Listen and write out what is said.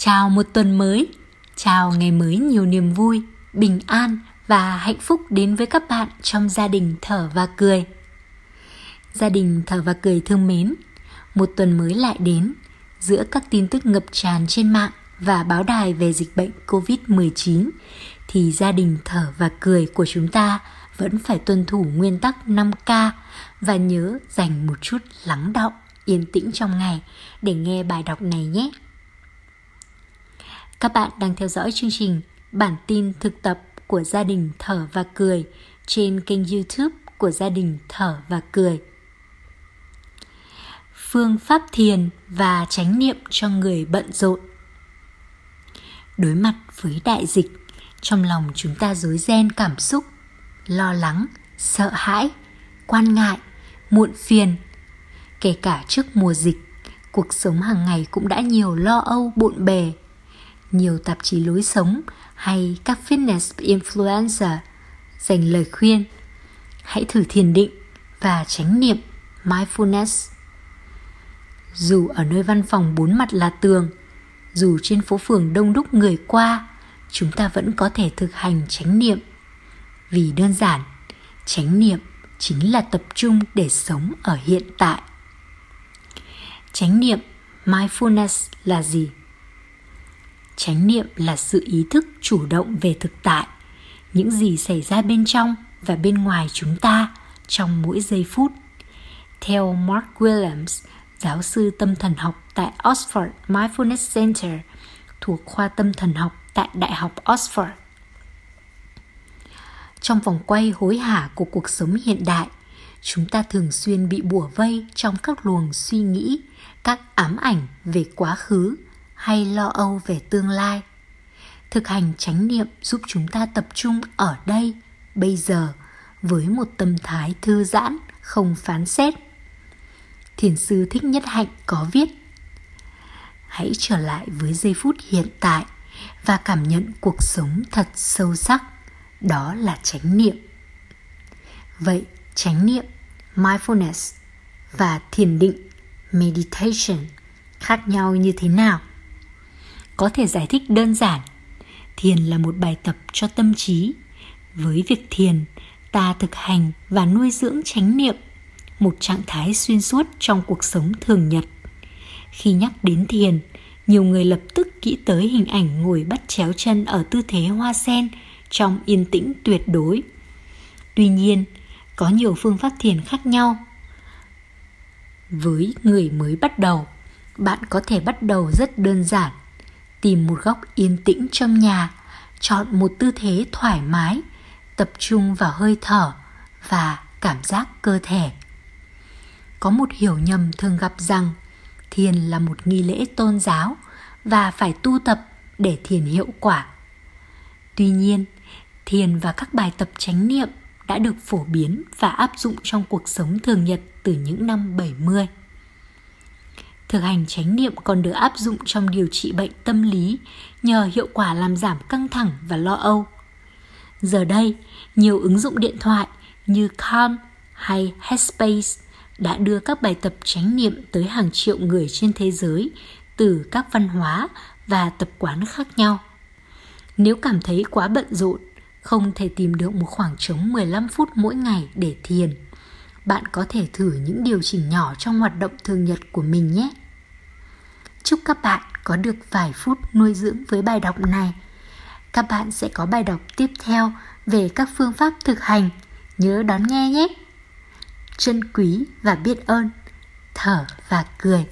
Chào một tuần mới, chào ngày mới nhiều niềm vui, bình an và hạnh phúc đến với các bạn trong gia đình thở và cười. Gia đình thở và cười thương mến, một tuần mới lại đến giữa các tin tức ngập tràn trên mạng và báo đài về dịch bệnh COVID-19 thì gia đình thở và cười của chúng ta vẫn phải tuân thủ nguyên tắc 5K và nhớ dành một chút lắng động, yên tĩnh trong ngày để nghe bài đọc này nhé. Các bạn đang theo dõi chương trình Bản tin thực tập của gia đình Thở và Cười trên kênh YouTube của gia đình Thở và Cười. Phương pháp thiền và chánh niệm cho người bận rộn. Đối mặt với đại dịch, trong lòng chúng ta rối ren cảm xúc, lo lắng, sợ hãi, quan ngại, muộn phiền. Kể cả trước mùa dịch, cuộc sống hàng ngày cũng đã nhiều lo âu bộn bề nhiều tạp chí lối sống hay các fitness influencer dành lời khuyên. Hãy thử thiền định và chánh niệm mindfulness. Dù ở nơi văn phòng bốn mặt là tường, dù trên phố phường đông đúc người qua, chúng ta vẫn có thể thực hành chánh niệm. Vì đơn giản, chánh niệm chính là tập trung để sống ở hiện tại. Chánh niệm mindfulness là gì? Chánh niệm là sự ý thức chủ động về thực tại. Những gì xảy ra bên trong và bên ngoài chúng ta trong mỗi giây phút. Theo mark williams, giáo sư tâm thần học tại oxford mindfulness center, thuộc khoa tâm thần học tại đại học oxford. Trong vòng quay hối hả của cuộc sống hiện đại, chúng ta thường xuyên bị bủa vây trong các luồng suy nghĩ, các ám ảnh về quá khứ hay lo âu về tương lai. Thực hành chánh niệm giúp chúng ta tập trung ở đây, bây giờ, với một tâm thái thư giãn, không phán xét. Thiền sư thích nhất hạnh có viết, hãy trở lại với giây phút hiện tại và cảm nhận cuộc sống thật sâu sắc, đó là chánh niệm. Vậy chánh niệm, mindfulness và thiền định, meditation khác nhau như thế nào? Có thể giải thích đơn giản. Thiền là một bài tập cho tâm trí. Với việc thiền, ta thực hành và nuôi dưỡng chánh niệm, một trạng thái xuyên suốt trong cuộc sống thường nhật. Khi nhắc đến thiền, nhiều người lập tức nghĩ tới hình ảnh ngồi bắt chéo chân ở tư thế hoa sen trong yên tĩnh tuyệt đối. Tuy nhiên, có nhiều phương pháp thiền khác nhau. Với người mới bắt đầu, bạn có thể bắt đầu rất đơn giản tìm một góc yên tĩnh trong nhà, chọn một tư thế thoải mái, tập trung vào hơi thở và cảm giác cơ thể có một hiểu nhầm thường gặp rằng thiền là một nghi lễ tôn giáo và phải tu tập để thiền hiệu quả tuy nhiên, thiền và các bài tập chánh niệm đã được phổ biến và áp dụng trong cuộc sống thường nhật từ những năm 70. Thực hành chánh niệm còn được áp dụng trong điều trị bệnh tâm lý nhờ hiệu quả làm giảm căng thẳng và lo âu. Giờ đây, nhiều ứng dụng điện thoại như Calm hay Headspace đã đưa các bài tập chánh niệm tới hàng triệu người trên thế giới từ các văn hóa và tập quán khác nhau. Nếu cảm thấy quá bận rộn, không thể tìm được một khoảng trống 15 phút mỗi ngày để thiền – bạn có thể thử những điều chỉnh nhỏ trong hoạt động thường nhật của mình nhé. Chúc các bạn có được vài phút nuôi dưỡng với bài đọc này. Các bạn sẽ có bài đọc tiếp theo về các phương pháp thực hành. Nhớ đón nghe nhé. Trân quý và biết ơn. Thở và cười.